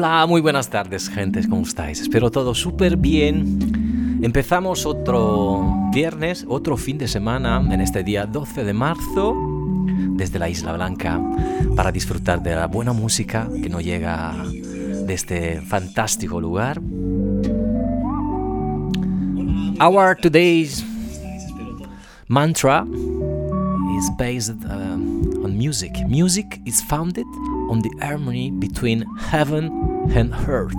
Hola, muy buenas tardes, gentes, ¿cómo estáis? Espero todo súper bien. Empezamos otro viernes, otro fin de semana, en este día 12 de marzo, desde la Isla Blanca, para disfrutar de la buena música que nos llega de este fantástico lugar. Our today's mantra is based uh, on music. Music is founded on the harmony between heaven and earth,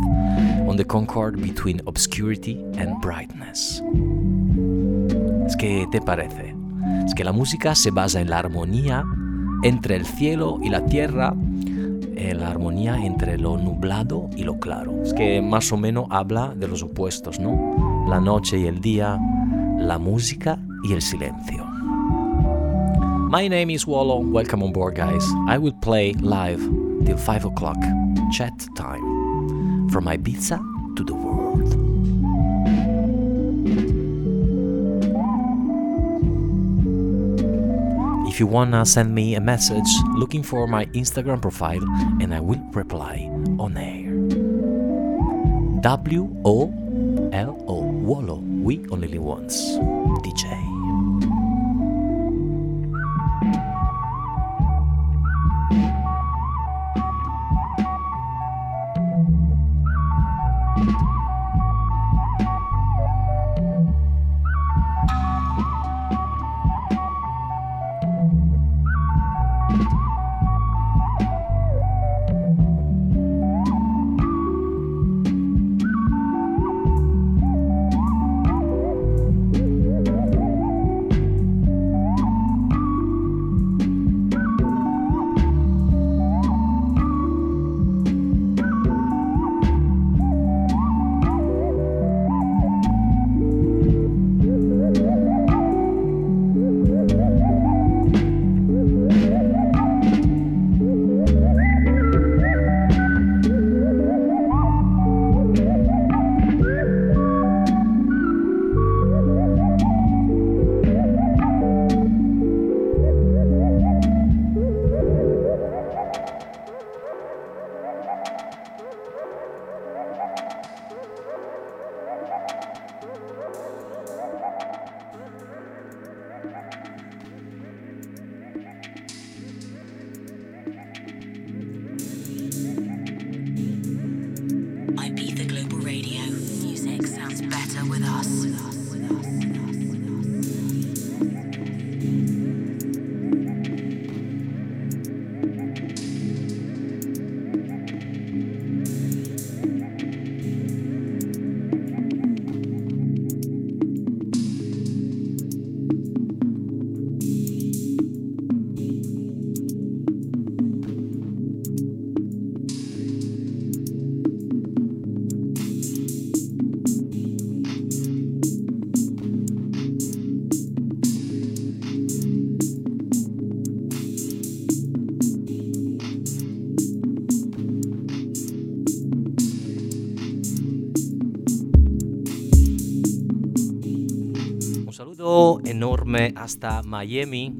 on the concord between obscurity and brightness. Es que, ¿te parece? Es que la música se basa en la armonía entre el cielo y la tierra, en la armonía entre lo nublado y lo claro. Es que más o menos habla de los opuestos, ¿no? La noche y el día, la música y el silencio. My name is Wallo. Welcome on board, guys. I will play live till 5 o'clock, chat time, from Ibiza to the world. If you wanna send me a message, looking for my Instagram profile and I will reply on air. W O L O Wallo. We only live once. DJ. Enorme hasta Miami,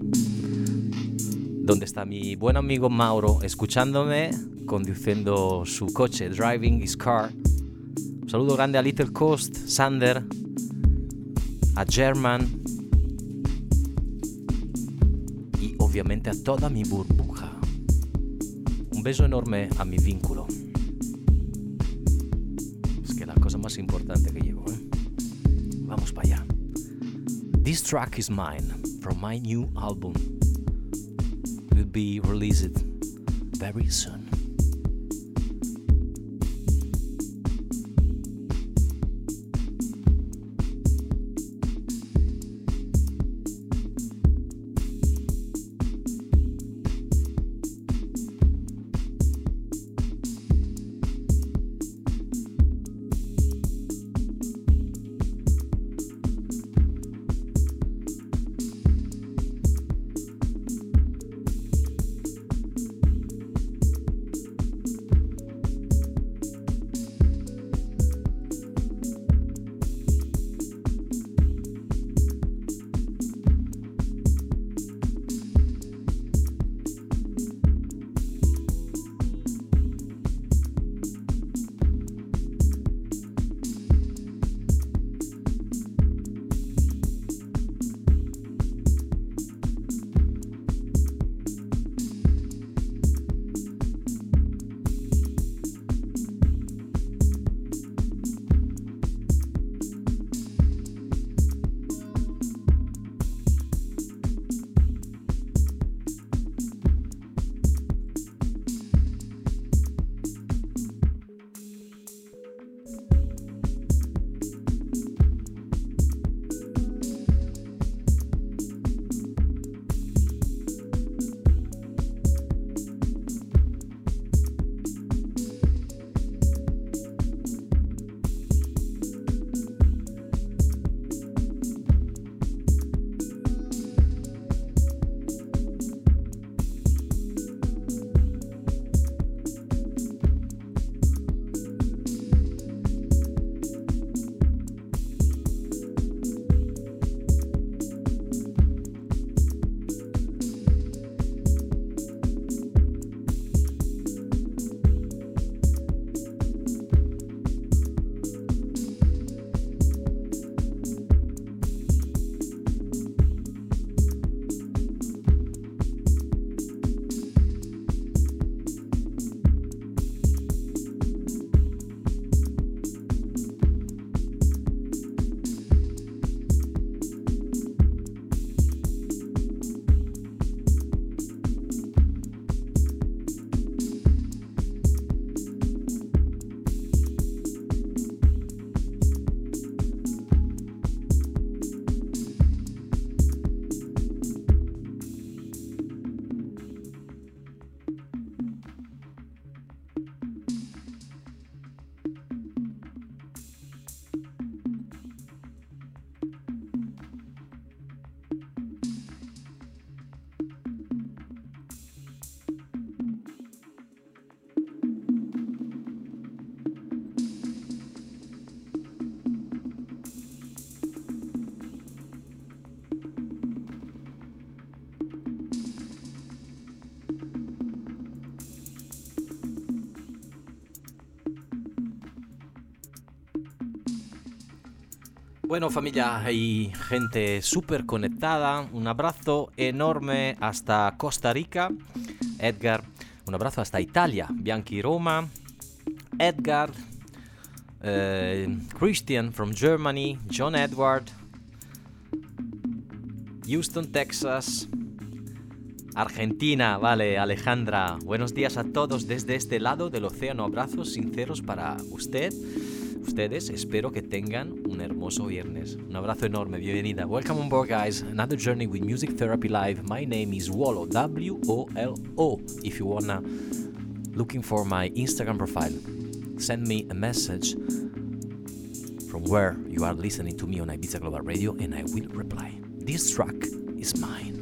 donde está mi buen amigo Mauro escuchándome, conduciendo su coche, driving his car. Un saludo grande a Little Coast, Sander, a German y obviamente a toda mi burbuja. Un beso enorme a mi vínculo. Track is mine from my new album. Will be released very soon. Bueno familia y gente súper conectada, un abrazo enorme hasta Costa Rica, Edgar, un abrazo hasta Italia, Bianchi Roma, Edgar, eh, Christian from Germany, John Edward, Houston, Texas, Argentina, vale, Alejandra. Buenos días a todos desde este lado del océano. Abrazos sinceros para usted ustedes. Espero que tengan un hermoso viernes. Un abrazo enorme, bienvenida. Welcome on board, guys. Another journey with Music Therapy Live. My name is Wolo, W O L O. If you wanna looking for my Instagram profile, send me a message from where you are listening to me on Ibiza Global Radio and I will reply. This track is mine.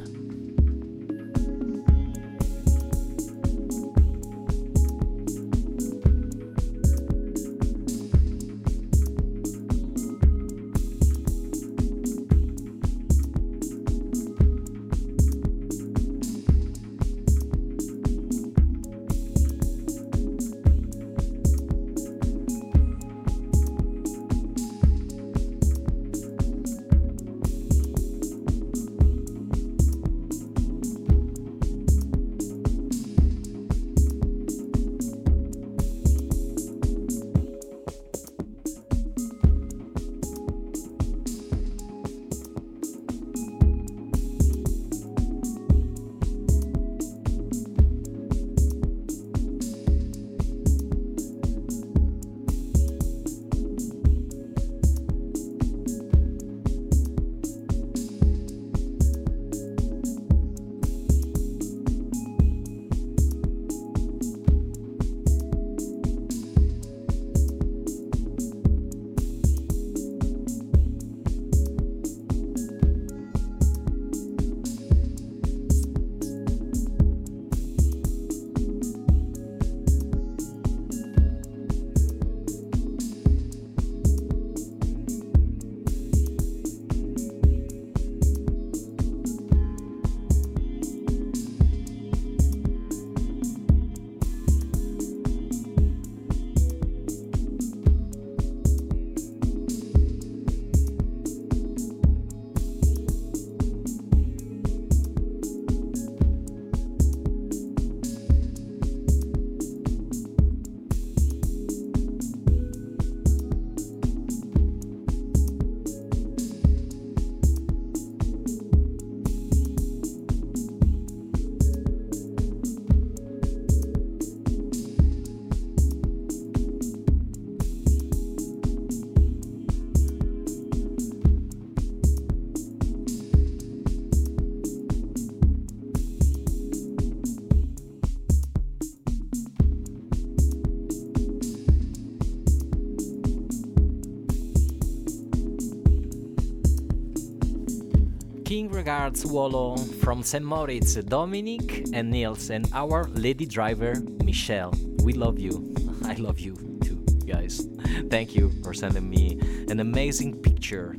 Regards Wolo from St. Moritz, Dominic and Niels, and our lady driver Michelle. We love you. I love you too, guys. Thank you for sending me an amazing picture.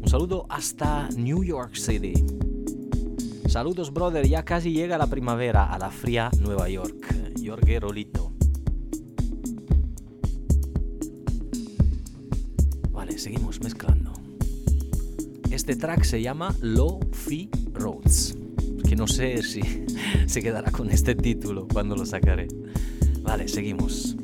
Un saludo hasta New York City. Saludos, brother. Ya casi llega la primavera a la fría Nueva York. Jorge Rolito. Vale, seguimos mezclando. Este track se llama Low Fi Roads. Que no sé si se quedará con este título cuando lo sacaré. Vale, seguimos.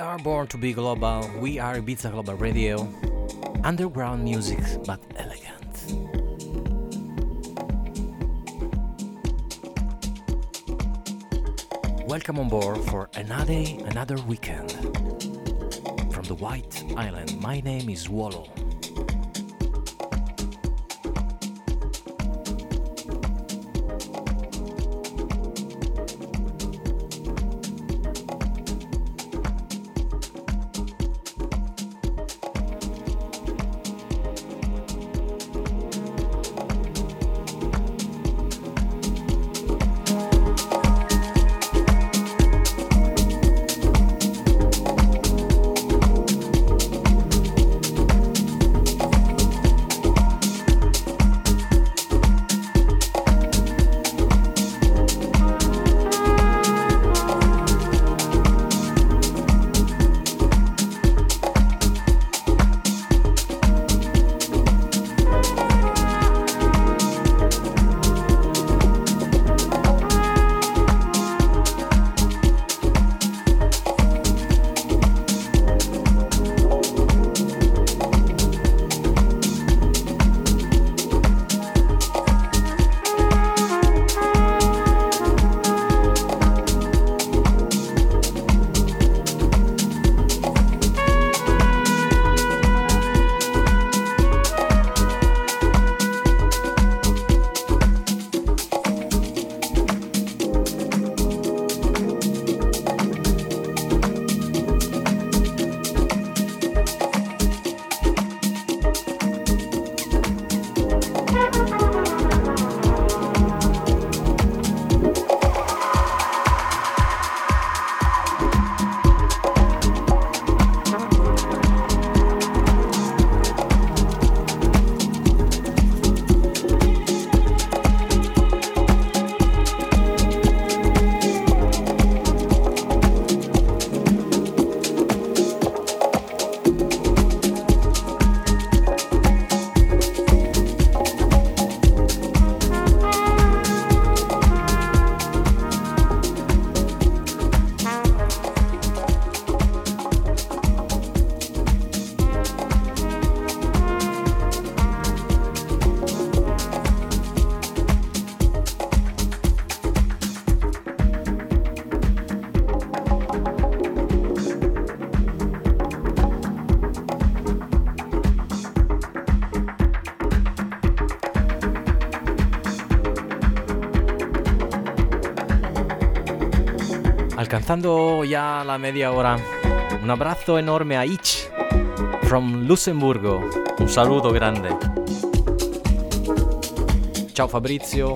Are born to be global. We are Ibiza Global Radio. Underground music, but elegant. Welcome on board for another another weekend from the White Island. My name is Wallow. Alcanzando ya la media hora. Un abrazo enorme a Ich from Luxemburgo. Un saludo grande. Ciao Fabrizio.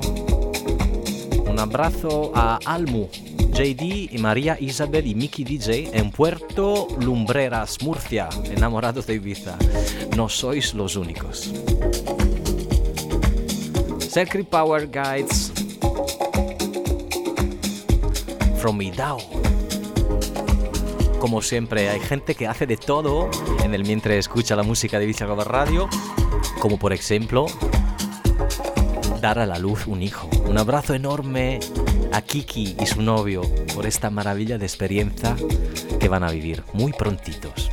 Un abrazo a Almu, JD y María Isabel y Mickey DJ en Puerto Lumbreras, Murcia, enamorados de Ibiza. No sois los únicos. Secret Power Guides Como siempre, hay gente que hace de todo en el mientras escucha la música de Global Radio, como por ejemplo dar a la luz un hijo. Un abrazo enorme a Kiki y su novio por esta maravilla de experiencia que van a vivir muy prontitos.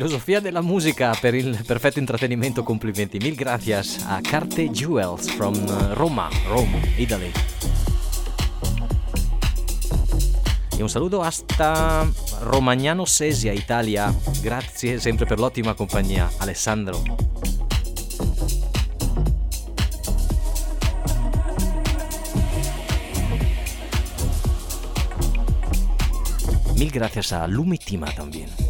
Filosofia della musica per il perfetto intrattenimento, complimenti. Mil gracias a Carte Jewels from uh, Roma, Rome, Italy. E un saluto hasta Romagnano Sesia, Italia. Grazie sempre per l'ottima compagnia, Alessandro. Mil gracias a Lumitima también.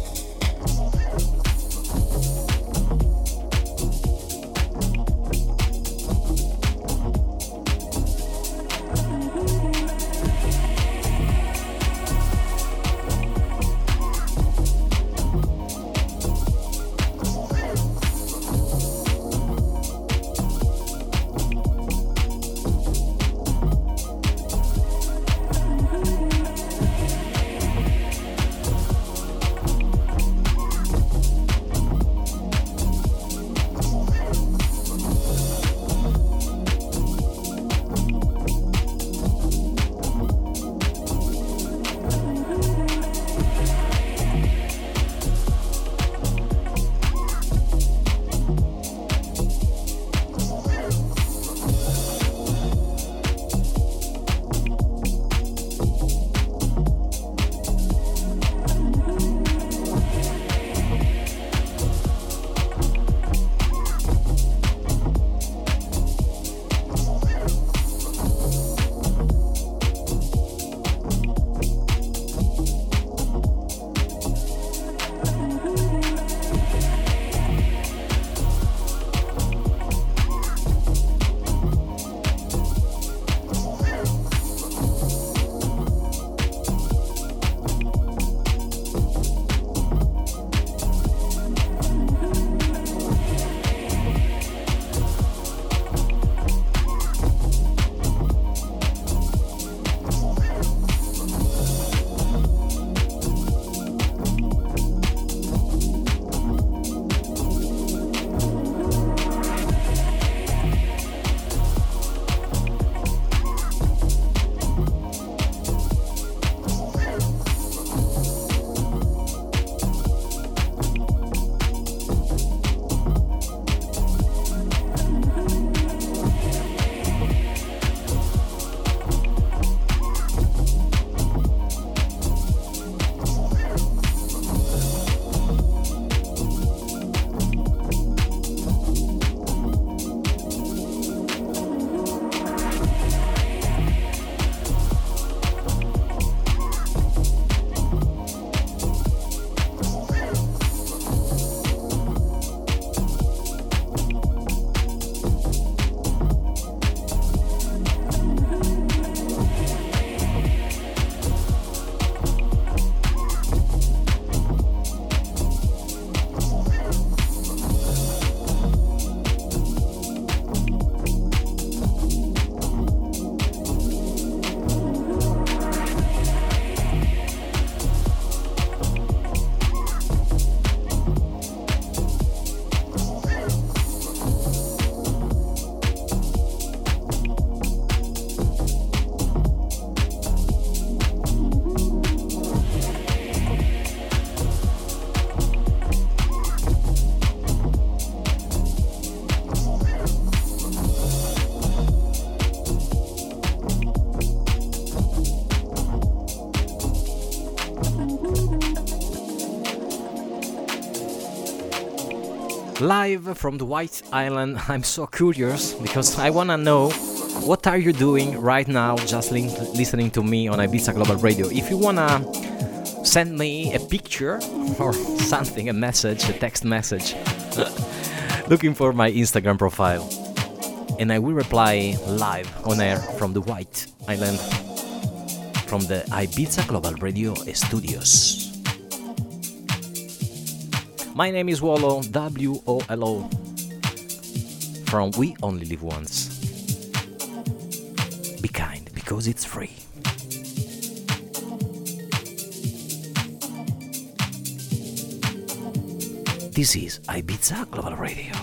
Live from the White Island. I'm so curious because I want to know what are you doing right now just li- listening to me on Ibiza Global Radio. If you want to send me a picture or something, a message, a text message, looking for my Instagram profile. And I will reply live on air from the White Island from the Ibiza Global Radio studios. My name is Wolo, W O L O, from We Only Live Once. Be kind because it's free. This is Ibiza Global Radio.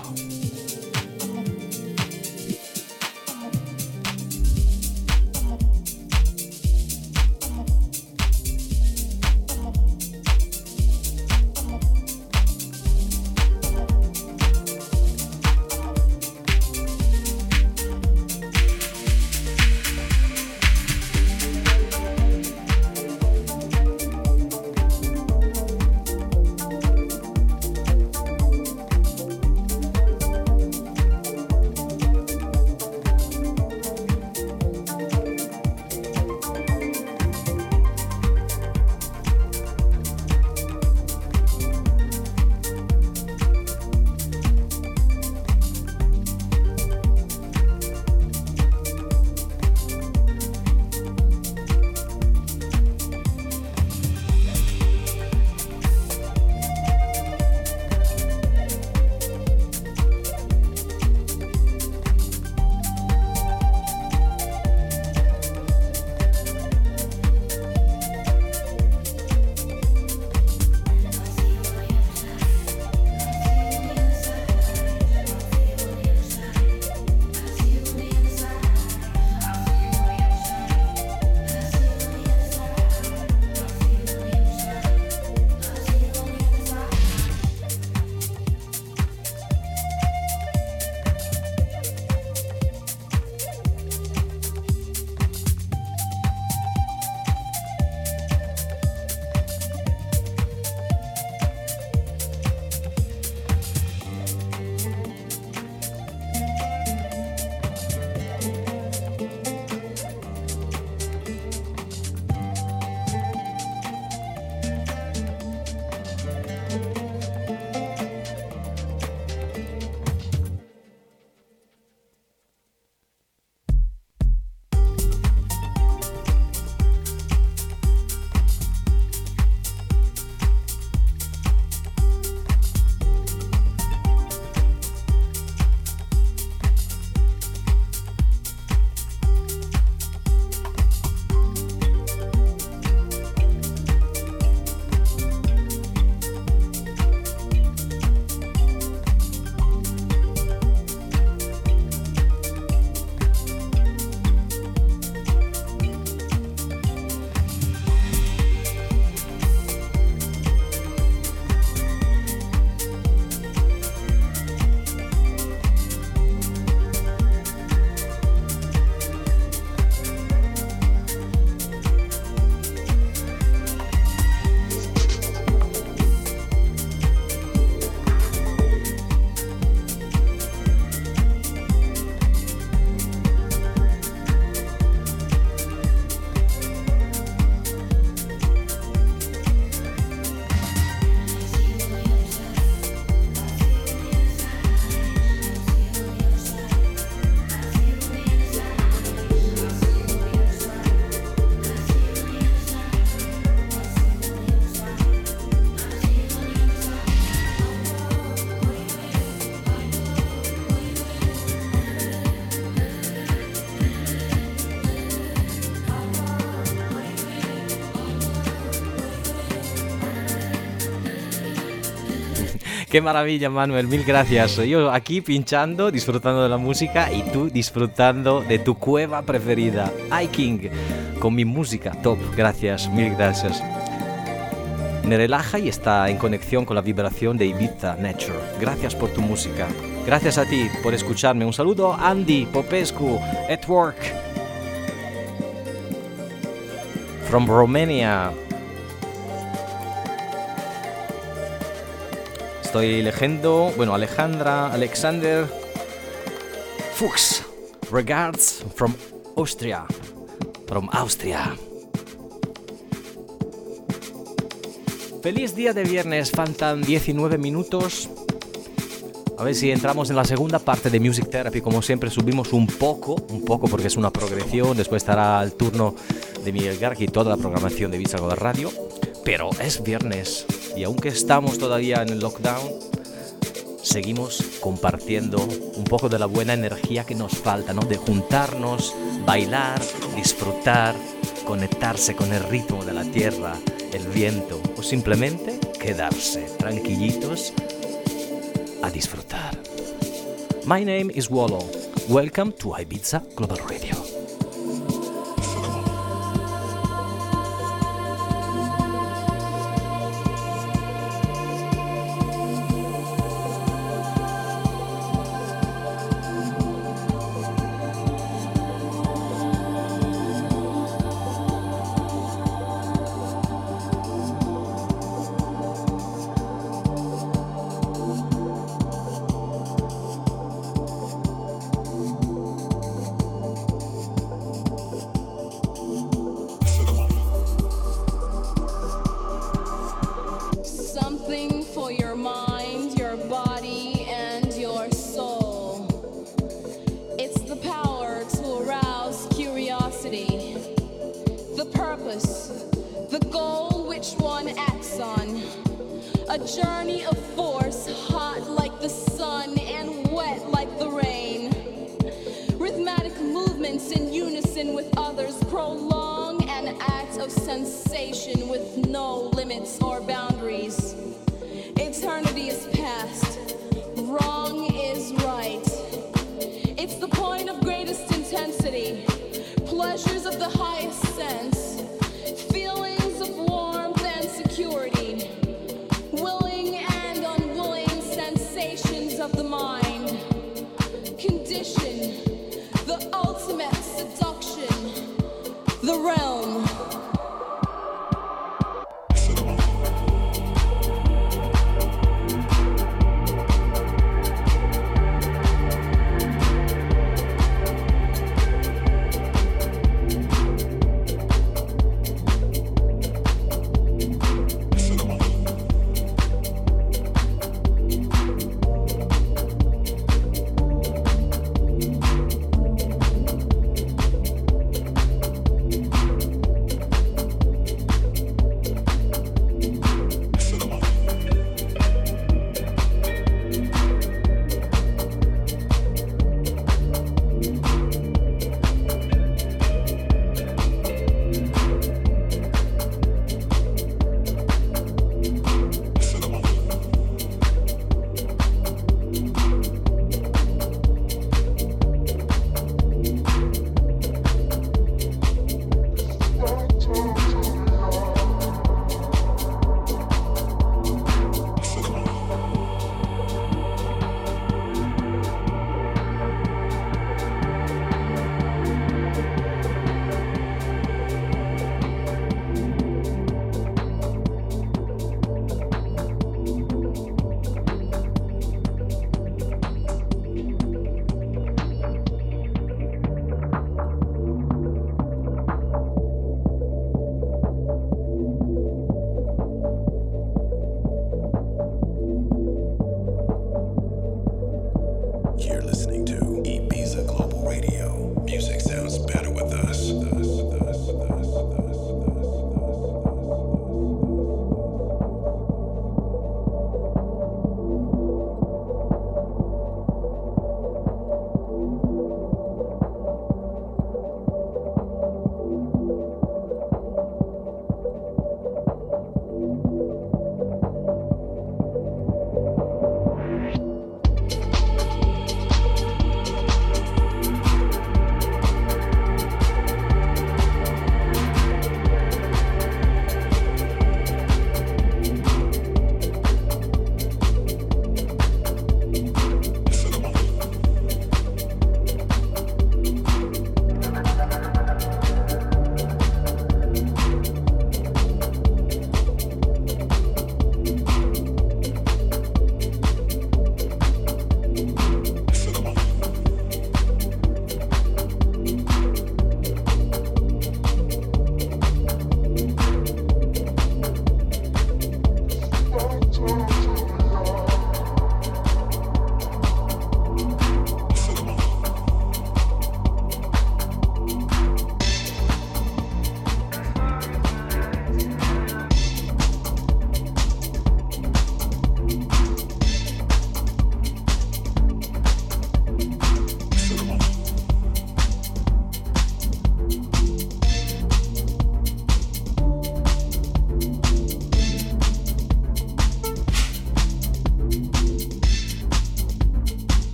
Qué maravilla, Manuel, mil gracias. Yo aquí pinchando, disfrutando de la música y tú disfrutando de tu cueva preferida, iKing, con mi música top. Gracias, mil gracias. Me relaja y está en conexión con la vibración de Ibiza Nature. Gracias por tu música. Gracias a ti por escucharme. Un saludo, Andy Popescu, at work. From Romania. Estoy leyendo, bueno, Alejandra, Alexander Fuchs. Regards from Austria. From Austria. Feliz día de viernes, faltan 19 minutos. A ver si entramos en la segunda parte de Music Therapy. Como siempre, subimos un poco, un poco porque es una progresión. Después estará el turno de Miguel Gargi y toda la programación de Bisago Radio. Pero es viernes y aunque estamos todavía en el lockdown, seguimos compartiendo un poco de la buena energía que nos falta, ¿no? De juntarnos, bailar, disfrutar, conectarse con el ritmo de la tierra, el viento o simplemente quedarse tranquilitos a disfrutar. My name is Wallo. Welcome to Ibiza Global Radio.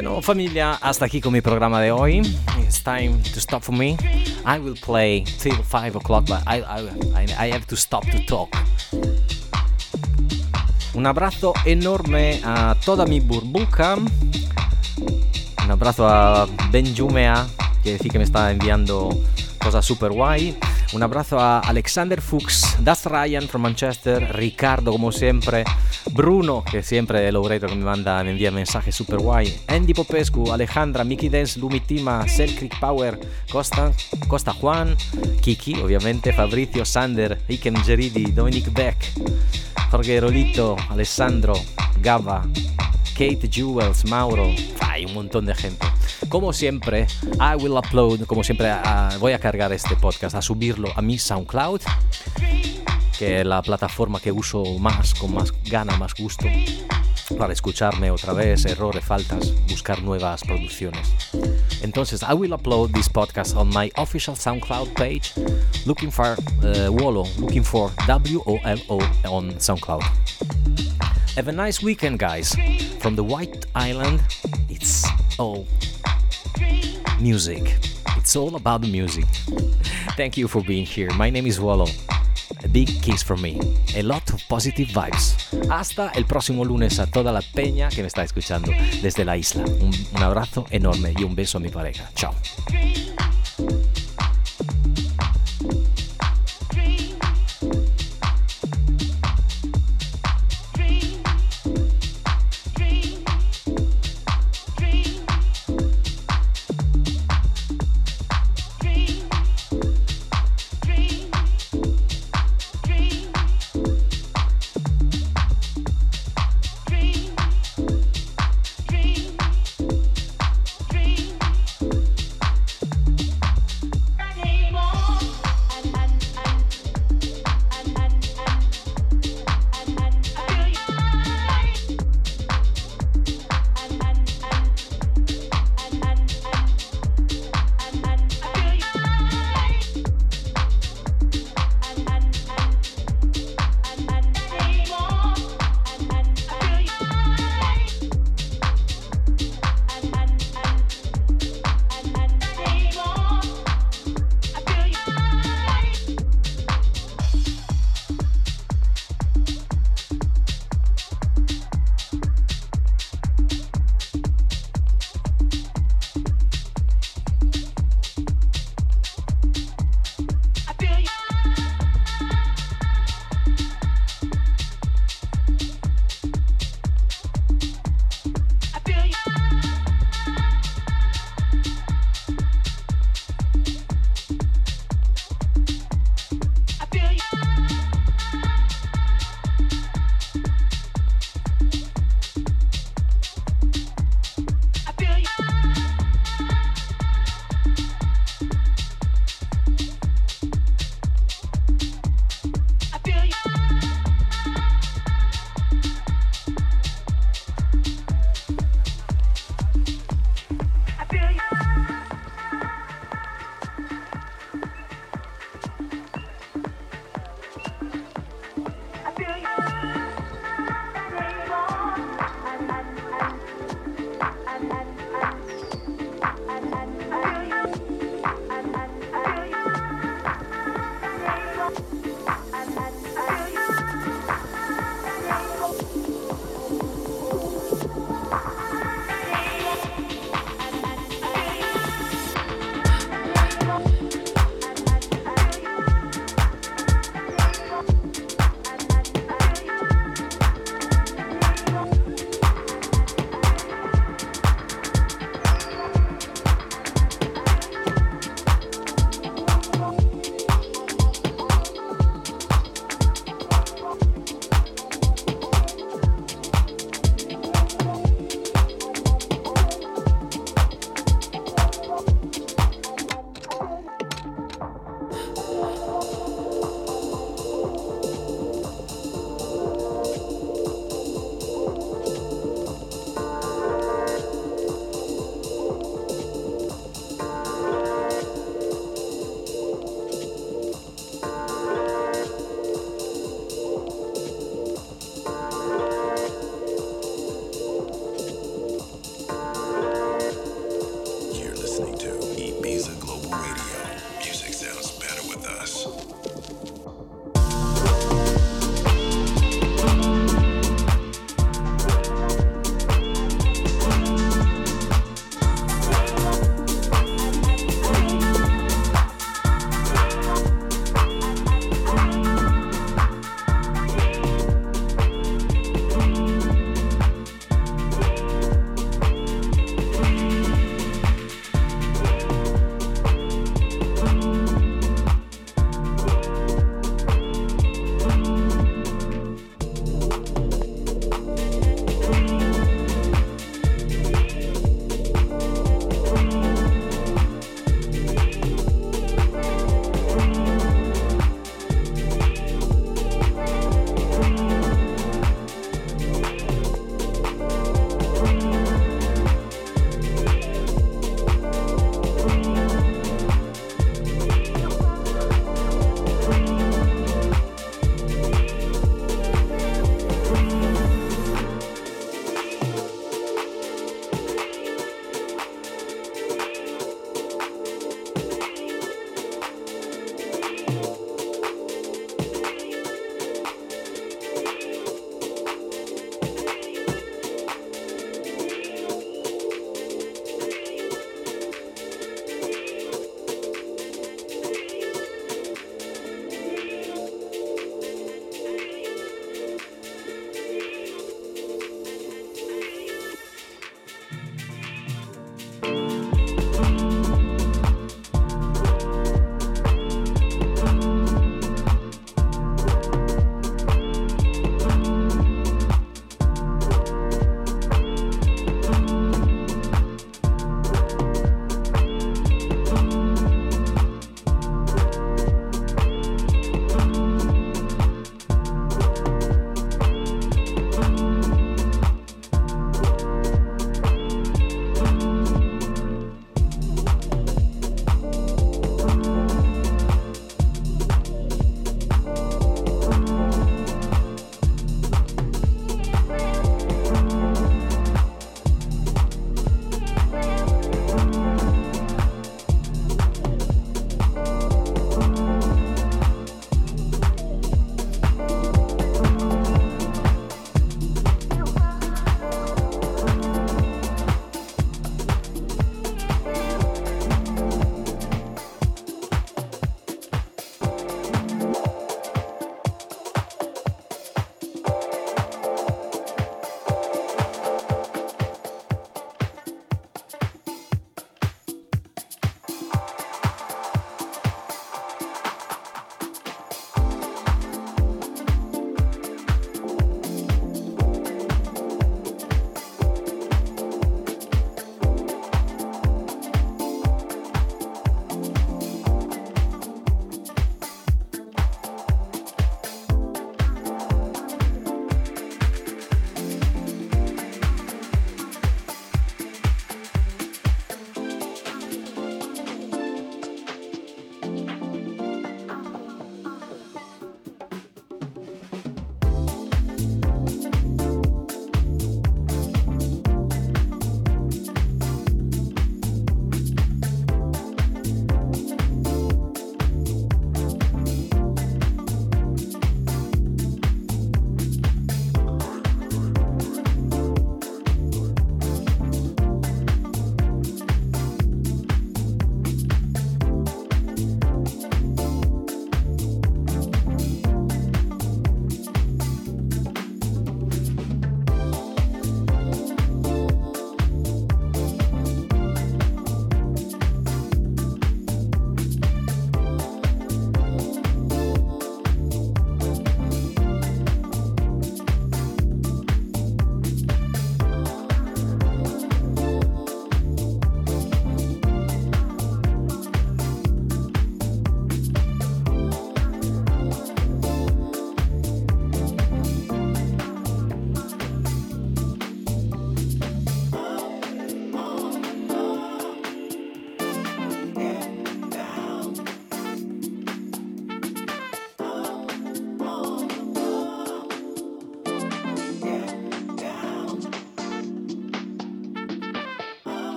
Bueno, familia, hasta aquí con mi programa de hoy. It's time to stop for me. I will play till 5 o'clock, but I, I, I have to stop to talk. Un abrazo enorme a toda mi burbuja. Un abrazo a Benjumea, que decir que me está enviando cosas super guay. Un abrazo a Alexander Fuchs, Das Ryan from Manchester, Ricardo como siempre, Bruno, que siempre lo que me manda, me envía mensajes super guay, Andy Popescu, Alejandra, Mickey Dance, Lumitima, Selkrick Power, Costa, Costa Juan, Kiki, obviamente, Fabrizio, Sander, Ikem Geridi, Dominic Beck, Jorge Rolito, Alessandro, Gava, Kate Jewels, Mauro, hay un montón de gente. Como siempre, I will upload, como siempre, voy a cargar este podcast, a subirlo a mi SoundCloud, que es la plataforma que uso más, con más gana, más gusto, para escucharme otra vez, errores, faltas, buscar nuevas producciones. Entonces, I will upload this podcast on my official SoundCloud page, looking for uh, Wolo, looking for W-O-L-O on SoundCloud. Have a nice weekend, guys. From the White Island, it's all music. It's all about the music. Thank you for being here. My name is Wallo. A big kiss from me. A lot of positive vibes. Hasta el próximo lunes a toda la peña que me está escuchando desde la isla. Un, un abrazo enorme y un beso a mi pareja. Chao.